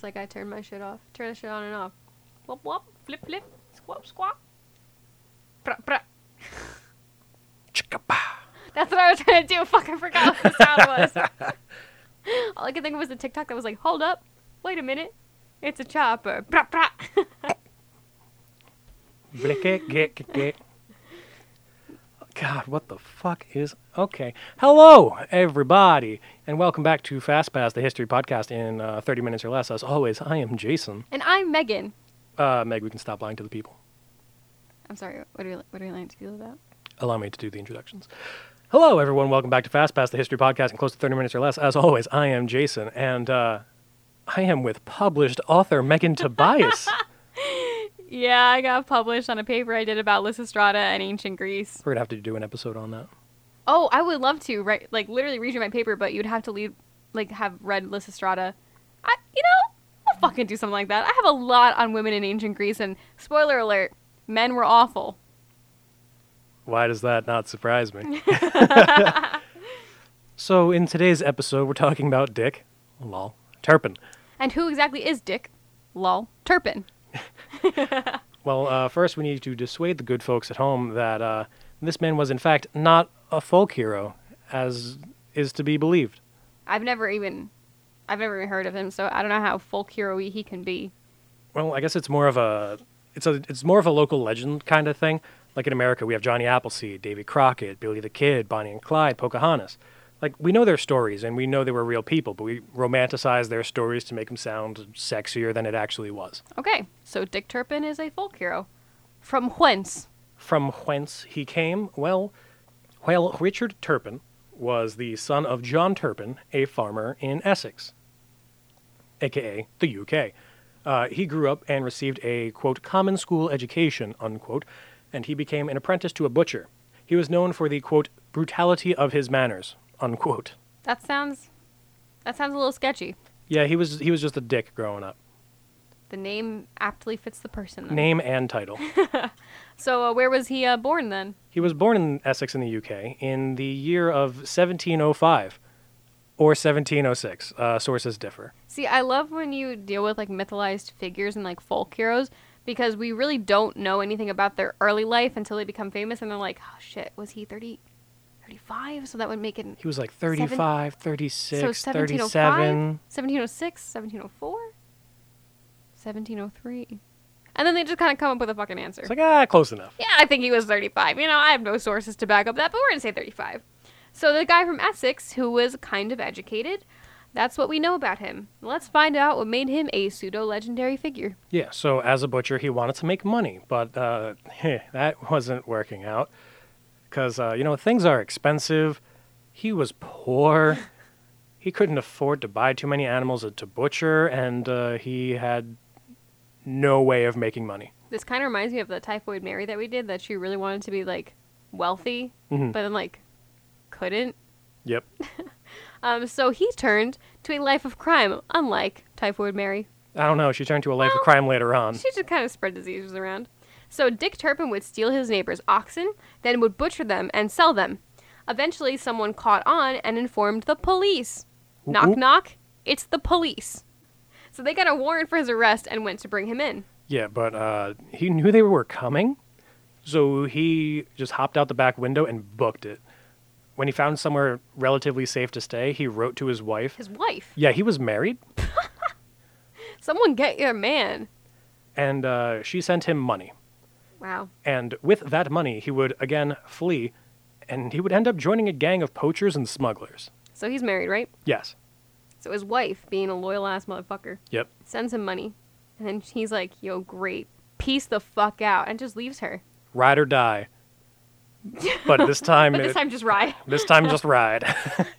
just like I turn my shit off. Turn the shit on and off. Whoop whoop, flip flip, squawk squawk. Pra, pra. Chicka-pa. That's what I was trying to do. Fuck, I forgot what the sound was. All I could think of was the TikTok that was like, hold up, wait a minute, it's a chopper. Pra, pra. Blick-it, get, get, get. God, what the fuck is. Okay. Hello, everybody, and welcome back to Fast Pass, the history podcast in uh, 30 minutes or less. As always, I am Jason. and I'm Megan. Uh, Meg, we can stop lying to the people. I'm sorry. What are you What are you lying to people about? Allow me to do the introductions. Hello, everyone. Welcome back to Fast Pass, the history podcast in close to 30 minutes or less. As always, I am Jason, and uh, I am with published author Megan Tobias. Yeah, I got published on a paper I did about Lysistrata and ancient Greece. We're going to have to do an episode on that. Oh, I would love to, right? Like literally read you my paper, but you'd have to leave, like, have read Lysistrata. I, you know, I'll fucking do something like that. I have a lot on women in ancient Greece, and spoiler alert, men were awful. Why does that not surprise me? so, in today's episode, we're talking about Dick, lol, Turpin. And who exactly is Dick? Lol, Turpin. Well, uh, first, we need to dissuade the good folks at home that uh, this man was, in fact, not a folk hero, as is to be believed. I've never even, I've never even heard of him, so I don't know how folk hero-y he can be. Well, I guess it's more of a it's a it's more of a local legend kind of thing. Like in America, we have Johnny Appleseed, Davy Crockett, Billy the Kid, Bonnie and Clyde, Pocahontas. Like we know their stories and we know they were real people, but we romanticize their stories to make them sound sexier than it actually was. Okay, so Dick Turpin is a folk hero. From whence? From whence he came? Well, well, Richard Turpin was the son of John Turpin, a farmer in Essex, aka the UK. Uh, he grew up and received a quote common school education unquote, and he became an apprentice to a butcher. He was known for the quote brutality of his manners unquote. That sounds, that sounds a little sketchy. Yeah, he was he was just a dick growing up. The name aptly fits the person. Then. Name and title. So uh, where was he uh, born then? He was born in Essex in the UK in the year of 1705 or 1706. Uh, sources differ. See, I love when you deal with like mythologized figures and like folk heroes because we really don't know anything about their early life until they become famous and they're like, oh shit, was he 30, 35? So that would make it He was like 35, 36, so 1705, 37. 1706, 1704, 1703. And then they just kind of come up with a fucking answer. It's like, ah, close enough. Yeah, I think he was 35. You know, I have no sources to back up that, but we're going to say 35. So the guy from Essex who was kind of educated, that's what we know about him. Let's find out what made him a pseudo legendary figure. Yeah, so as a butcher, he wanted to make money, but uh, that wasn't working out. Because, uh, you know, things are expensive. He was poor. he couldn't afford to buy too many animals to butcher, and uh, he had no way of making money. This kind of reminds me of the Typhoid Mary that we did, that she really wanted to be like wealthy, Mhm. but then like couldn't. Yep. Um, so he turned to a life of crime, unlike Typhoid Mary. I don't know. She turned to a life Well, of crime later on. She just kind of spread diseases around. So Dick Turpin would steal his neighbor's oxen, then would butcher them and sell them. Eventually, someone caught on and informed the police. Oop, knock, oop. knock. It's the police. So they got a warrant for his arrest and went to bring him in. Yeah, but uh, he knew they were coming, so he just hopped out the back window and booked it. When he found somewhere relatively safe to stay, he wrote to his wife. His wife. Yeah, he was married, Someone get your man. and uh, she sent him money. Wow. And with that money, he would again flee, and he would end up joining a gang of poachers and smugglers. So he's married, right? Yes. So his wife, being a loyal ass motherfucker, Yep. sends him money. And then he's like, yo, great. Peace the fuck out. And just leaves her. Ride or die. But this time, But this it- time, just ride. this time just ride.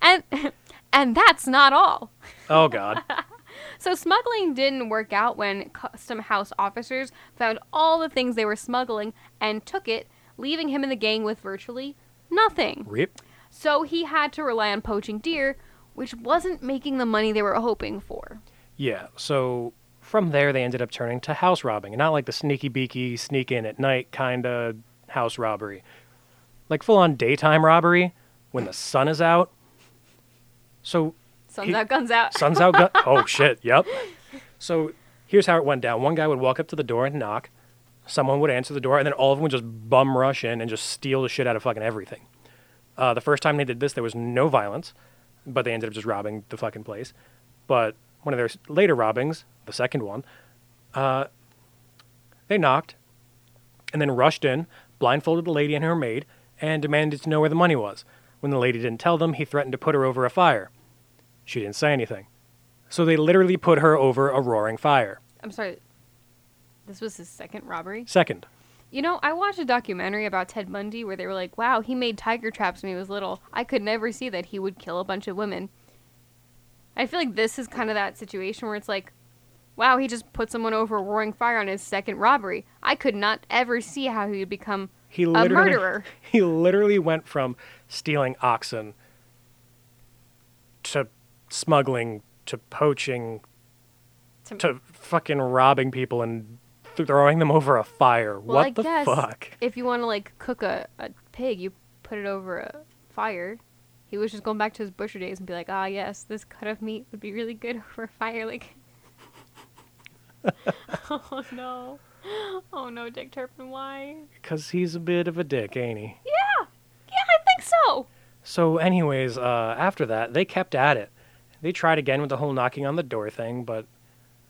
And and that's not all. oh God. So smuggling didn't work out when custom house officers found all the things they were smuggling and took it, leaving him and the gang with virtually nothing. Rip. So he had to rely on poaching deer, which wasn't making the money they were hoping for. Yeah, so from there they ended up turning to house robbing, and not like the sneaky beaky, sneak in at night kind of house robbery. Like full on daytime robbery when the sun is out. So Sun's He- out, guns out. sun's out. Gu- oh shit! Yep. So here's how it went down. One guy would walk up to the door and knock. Someone would answer the door, and then all of them would just bum rush in and just steal the shit out of fucking everything. Uh, the first time they did this, there was no violence, but they ended up just robbing the fucking place. But one of their later robbings, the second one, uh, they knocked and then rushed in, blindfolded the lady and her maid, and demanded to know where the money was. When the lady didn't tell them, he threatened to put her over a fire. She didn't say anything. So they literally put her over a roaring fire. I'm sorry. This was his second robbery. Second, You know, I watched a documentary about Ted Bundy where they were like, "Wow, he made tiger traps when he was little. I could never see that he would kill a bunch of women." I feel like this is kind of that situation where it's like, "Wow, he just put someone over a roaring fire on his second robbery. I could not ever see how he would become he a murderer." he literally went from stealing oxen to smuggling to poaching To- to fucking robbing people and throwing them over a fire. Well, what I the guess fuck? if you want to like cook a, a pig, you put it over a fire. He was just going back to his butcher days and be like, "Ah, yes, this cut of meat would be really good over a fire." Like, oh no, oh no, Dick Turpin, why? Because he's a bit of a dick, ain't he? Yeah, yeah, I think so. So, anyways, uh, after that, they kept at it. They tried again with the whole knocking on the door thing, but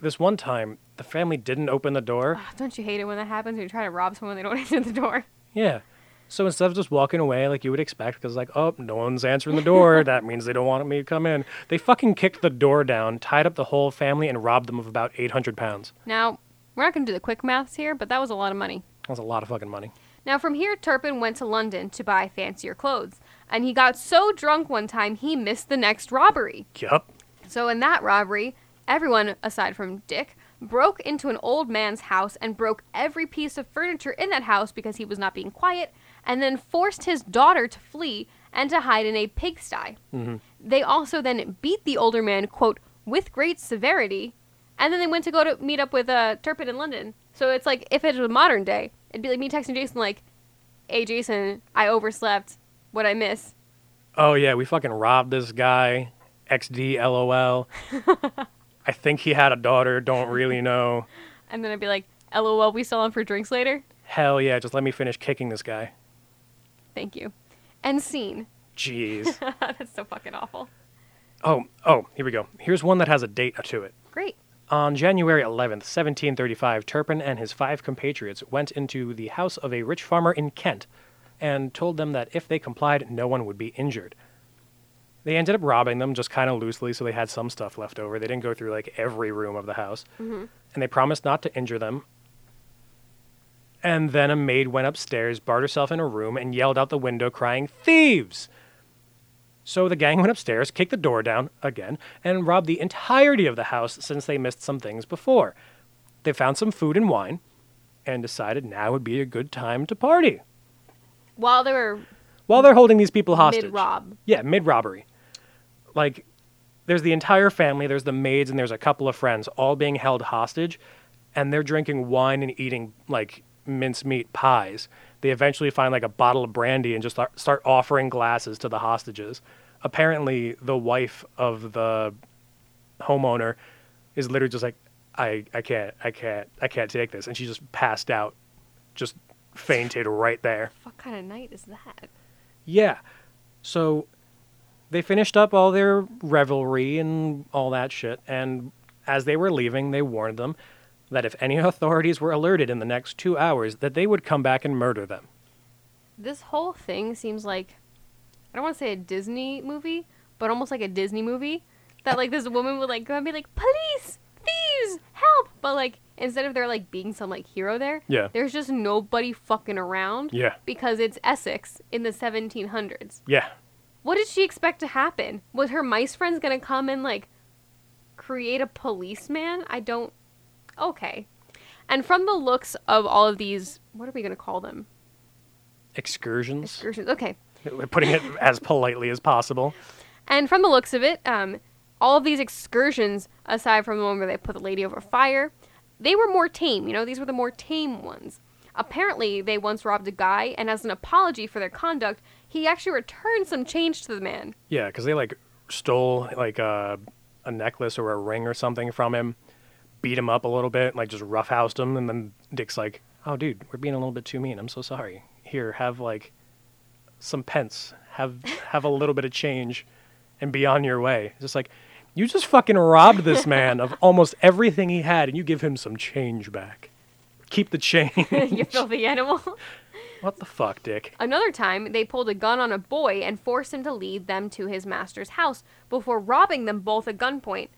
this one time, the family didn't open the door. Ah, don't you hate it when that happens? When you try to rob someone, they don't answer the door. Yeah. So instead of just walking away like you would expect, because like, oh, no one's answering the door, that means they don't want me to come in. They fucking kicked the door down, tied up the whole family, and robbed them of about 800 pounds. Now, we're not going to do the quick maths here, but that was a lot of money. That was a lot of fucking money. Now, from here, Turpin went to London to buy fancier clothes, and he got so drunk one time he missed the next robbery. Yup. So, in that robbery, everyone, aside from Dick, broke into an old man's house and broke every piece of furniture in that house because he was not being quiet, and then forced his daughter to flee and to hide in a pigsty. Mhm. They also then beat the older man, quote, with great severity, and then they went to go to meet up with uh, Turpin in London. So it's like, if it was modern day, it'd be like me texting Jason, like, hey, Jason, I overslept. What'd I miss? Oh, yeah, we fucking robbed this guy. XD LOL. I think he had a daughter, don't really know. And then I'd be like, lol, we sell him for drinks later? Hell yeah, just let me finish kicking this guy. Thank you. End scene. Jeez. That's so fucking awful. oh, oh, here we go. Here's one that has a date to it. Great. On January 11th, 1735, Turpin and his five compatriots went into the house of a rich farmer in Kent and told them that if they complied, no one would be injured. They ended up robbing them just kind of loosely, so they had some stuff left over. They didn't go through like every room of the house. Mhm. And they promised not to injure them. And then a maid went upstairs, barred herself in a room, and yelled out the window, crying, Thieves! So the gang went upstairs, kicked the door down again, and robbed the entirety of the house since they missed some things before. They found some food and wine and decided now would be a good time to party While they were while they're holding these people hostage. mid rob. Yeah, mid robbery. Like, there's the entire family, there's the maids, and there's a couple of friends all being held hostage, and they're drinking wine and eating, like, mincemeat pies. They eventually find, like, a bottle of brandy and just start, start offering glasses to the hostages. Apparently, the wife of the homeowner is literally just like, I, I can't, I can't, I can't take this. And she just passed out, just fainted right there. What kind of night is that? Yeah. So they finished up all their revelry and all that shit. And as they were leaving, they warned them that if any authorities were alerted in the next two hours, that they would come back and murder them. This whole thing seems like I don't want to say a Disney movie, but almost like a Disney movie. That like this woman would like go and be like, "Police, thieves, help!" But like instead of there like being some like hero there, Yeah. there's just nobody fucking around Yeah. because it's Essex in the 1700s. Yeah. What did she expect to happen? Was her mice friends gonna come and like create a policeman? I don't. Okay. And from the looks of all of these, what are we gonna call them? Excursions. Excursions. Okay. We're putting it as politely as possible. And from the looks of it, um, all of these excursions, aside from the one where they put the lady over fire, they were more tame. You know, these were the more tame ones. Apparently, they once robbed a guy, and as an apology for their conduct, he actually returned some change to the man. Yeah, because they like stole like a, a necklace or a ring or something from him, beat him up a little bit, like just roughhoused him, and then Dick's like, "Oh, dude, we're being a little bit too mean. I'm so sorry. Here, have like some pence. Have have a little bit of change, and be on your way." It's just like. You just fucking robbed this man of almost everything he had, and you give him some change back. Keep the change. you filthy animal. what the fuck, Dick? Another time, they pulled a gun on a boy and forced him to lead them to his master's house before robbing them both at gunpoint.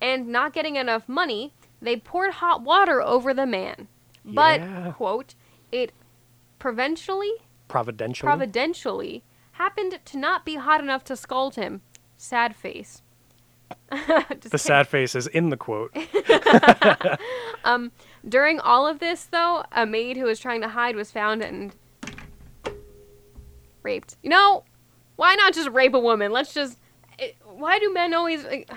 And not getting enough money, they poured hot water over the man. But, Yeah. quote, it provincially, Providential. providentially happened to not be hot enough to scald him. Sad face. The kidding. sad face is in the quote. During all of this, though, a maid who was trying to hide was found and raped. You know, why not just rape a woman? Let's just. It, why do men always. Like,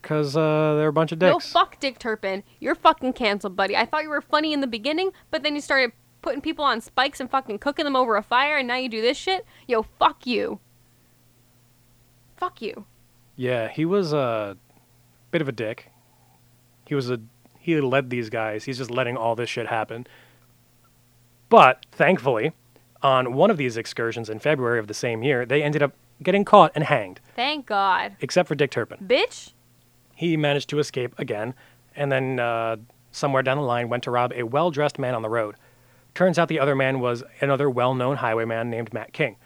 Because uh, they're a bunch of dicks. no, fuck Dick Turpin. You're fucking canceled, buddy. I thought you were funny in the beginning, but then you started putting people on spikes and fucking cooking them over a fire, and now you do this shit? Yo, fuck you. Fuck you. Yeah, he was a bit of a dick. He was a he led these guys. He's just letting all this shit happen. But thankfully, on one of these excursions in February of the same year, they ended up getting caught and hanged, Thank God. except for Dick Turpin. Bitch? He managed to escape again, and then uh, somewhere down the line went to rob a well-dressed man on the road. Turns out the other man was another well-known highwayman named Matt King,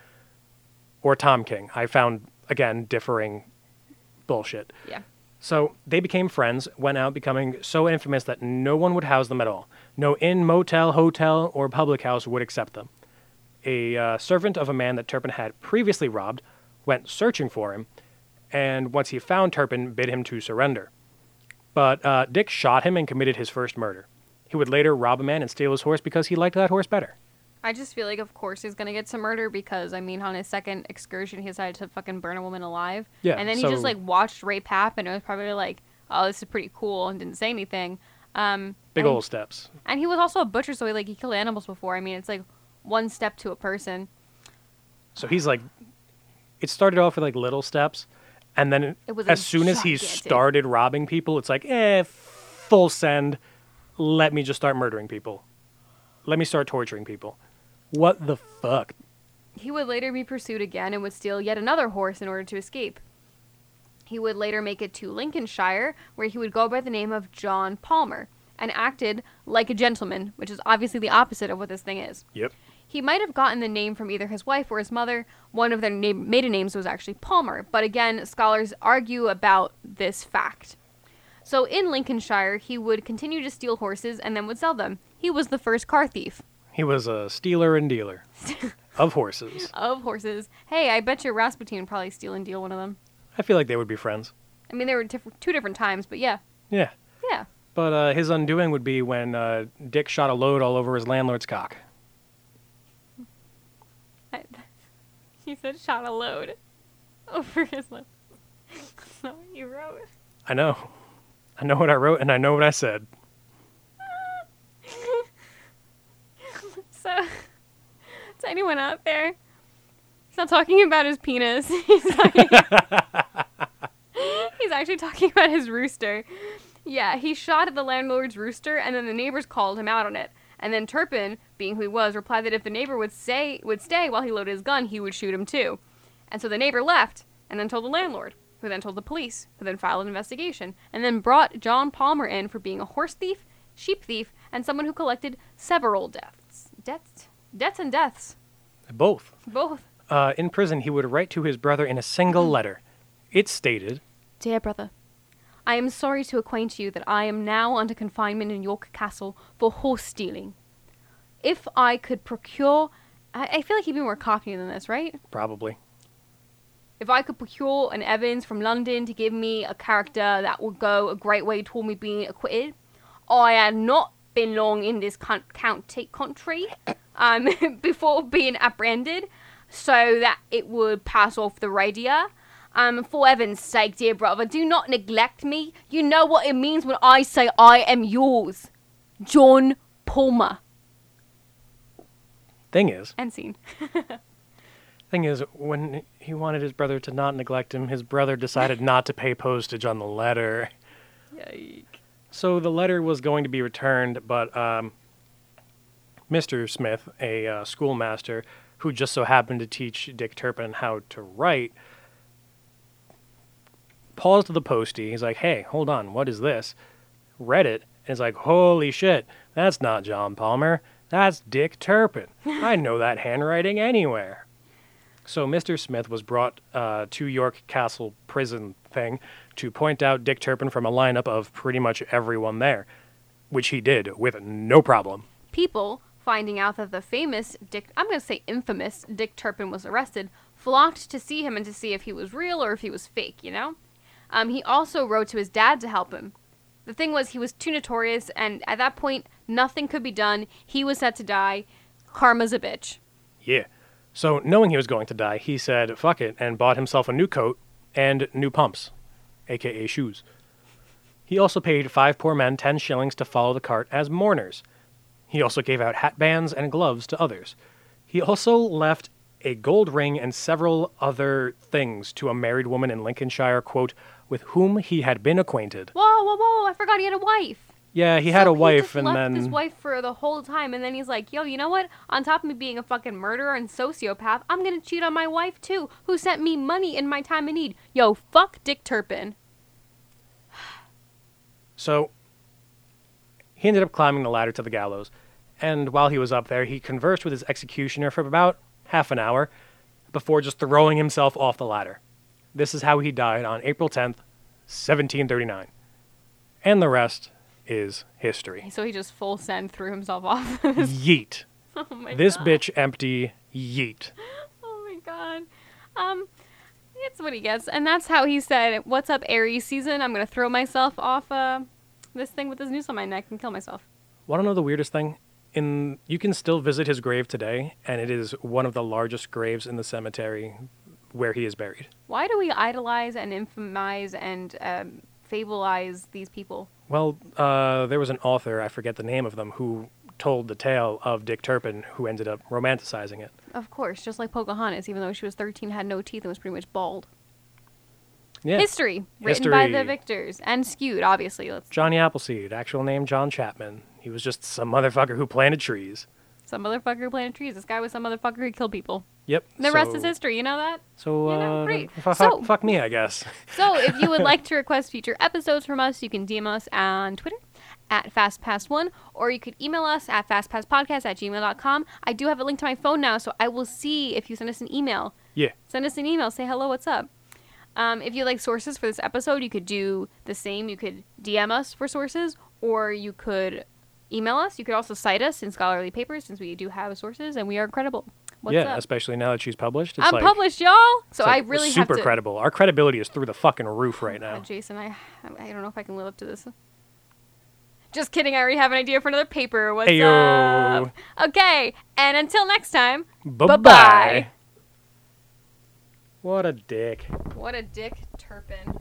or Tom King. I found again differing bullshit. Yeah. So they became friends, went out becoming so infamous that no one would house them at all. No inn, motel, hotel, or public house would accept them. A uh, servant of a man that Turpin had previously robbed went searching for him, and once he found Turpin, bid him to surrender. But uh, Dick shot him and committed his first murder. He would later rob a man and steal his horse because he liked that horse better. I just feel like, of course, he's gonna get some murder because I mean, on his second excursion, he decided to fucking burn a woman alive. Yeah, and then he just like watched rape happen. and was probably like, "Oh, this is pretty cool," and didn't say anything. Um, Big and, old steps. And he was also a butcher, so he like he killed animals before. I mean, it's like one step to a person. So he's like, it started off with like little steps, and then It was, as like, soon as he started robbing people, it's like, eh, full send. Let me just start murdering people. Let me start torturing people. What the fuck? He would later be pursued again and would steal yet another horse in order to escape. He would later make it to Lincolnshire, where he would go by the name of John Palmer and acted like a gentleman, which is obviously the opposite of what this thing is. Yep. He might have gotten the name from either his wife or his mother. One of their na- maiden names was actually Palmer, but again, scholars argue about this fact. So in Lincolnshire, he would continue to steal horses and then would sell them. He was the first car thief He was a stealer and dealer of horses. of horses. Hey, I bet you Rasputin would probably steal and deal one of them. I feel like they would be friends. I mean, there were diff- two different times, but yeah, Yeah. yeah. But uh, his undoing would be when uh, Dick shot a load all over his landlord's cock. I, he said shot a load over his lip. That's not what you wrote. I know. I know what I wrote and I know what I said. So, to anyone out there, he's not talking about his penis. He's talking. he's actually talking about his rooster. Yeah, he shot at the landlord's rooster, and then the neighbors called him out on it. And then Turpin, being who he was, replied that if the neighbor would say would stay while he loaded his gun, he would shoot him too. And so the neighbor left, and then told the landlord, who then told the police, who then filed an investigation, and then brought John Palmer in for being a horse thief, sheep thief, and someone who collected several deaths, deaths, deaths and deaths, Both. both. Uh, in prison, he would write to his brother in a single letter. It stated, Dear brother, I am sorry to acquaint you that I am now under confinement in York Castle for horse stealing. If I could procure, I, I feel like he'd be more cocky than this, right? probably. If I could procure an Evans from London to give me a character that would go a great way toward me being acquitted, I am not been long in this county country um, before being apprehended, so that it would pass off the radio. Um, for heaven's sake, dear brother, do not neglect me. You know what it means when I say I am yours, John Palmer. Thing is, End scene. thing is, when he wanted his brother to not neglect him, his brother decided not to pay postage on the letter. Yike. So the letter was going to be returned, but um, Mr. Smith, a uh, schoolmaster who just so happened to teach Dick Turpin how to write, paused the postie. He's like, hey, hold on, what is this? Read it, and is like, holy shit, that's not John Palmer. That's Dick Turpin. I know that handwriting anywhere. So Mr. Smith was brought uh, to York Castle prison thing to point out Dick Turpin from a lineup of pretty much everyone there, which he did with no problem. People, finding out that the famous Dick, I'm going to say infamous Dick Turpin was arrested, flocked to see him and to see if he was real or if he was fake, you know? Um, he also wrote to his dad to help him. The thing was, he was too notorious, and at that point, nothing could be done. He was set to die. Karma's a bitch. Yeah. So, knowing he was going to die, he said, fuck it, and bought himself a new coat and new pumps, aka shoes. He also paid five poor men ten shillings to follow the cart as mourners. He also gave out hat bands and gloves to others. He also left a gold ring and several other things to a married woman in Lincolnshire, quote, with whom he had been acquainted. Whoa, whoa, whoa! I forgot he had a wife. Yeah, he had So a wife and then his wife for the whole time, and then he's like, "Yo, you know what? On top of me being a fucking murderer and sociopath, I'm gonna cheat on my wife too, who sent me money in my time of need. Yo, fuck Dick Turpin. So he ended up climbing the ladder to the gallows, and while he was up there, he conversed with his executioner for about half an hour before just throwing himself off the ladder. This is how he died on April 10th, 1739. And the rest is history. So he just full send threw himself off. Yeet. oh my This god. bitch empty. Yeet. Oh my god. Um, it's what he gets, and that's how he said, "What's up, Aries season? I'm gonna throw myself off uh this thing with this noose on my neck and kill myself." Want to know the weirdest thing? In you can still visit his grave today, and it is one of the largest graves in the cemetery where he is buried. Why do we idolize and infamize and um, fableize these people? Well, uh, there was an author, I forget the name of them, who told the tale of Dick Turpin, who ended up romanticizing it. Of course, just like Pocahontas, even though she was 13, had no teeth and was pretty much bald. Yeah. History, written by the victors and skewed, obviously. Let's Johnny Appleseed, actual name John Chapman. He was just some motherfucker who planted trees. some motherfucker who planted trees. This guy was some motherfucker who killed people. Yep. The rest is history. You know that. So, You know, uh, great. fu- So- fuck me, I guess. So if you would like to request future episodes from us, you can DM us on Twitter at FastPass1, or you could email us at FastPassPodcast at gmail.com. I do have a link to my phone now, so I will see if you send us an email. Yeah. Send us an email. Say hello, what's up? Um, if you like sources for this episode, you could do the same. You could DM us for sources, or you could email us. You could also cite us in scholarly papers, since we do have sources and we are credible. What's yeah, up? especially now that she's published. It's I'm like, published, y'all. So it's I really super have to. credible. Our credibility is through the fucking roof right Uh, now. Jason, I I don't know if I can live up to this. Just kidding. I already have an idea for another paper. What's Ayo. up? Okay, and until next time. Bye-bye. bye. What a dick. What a dick, Turpin.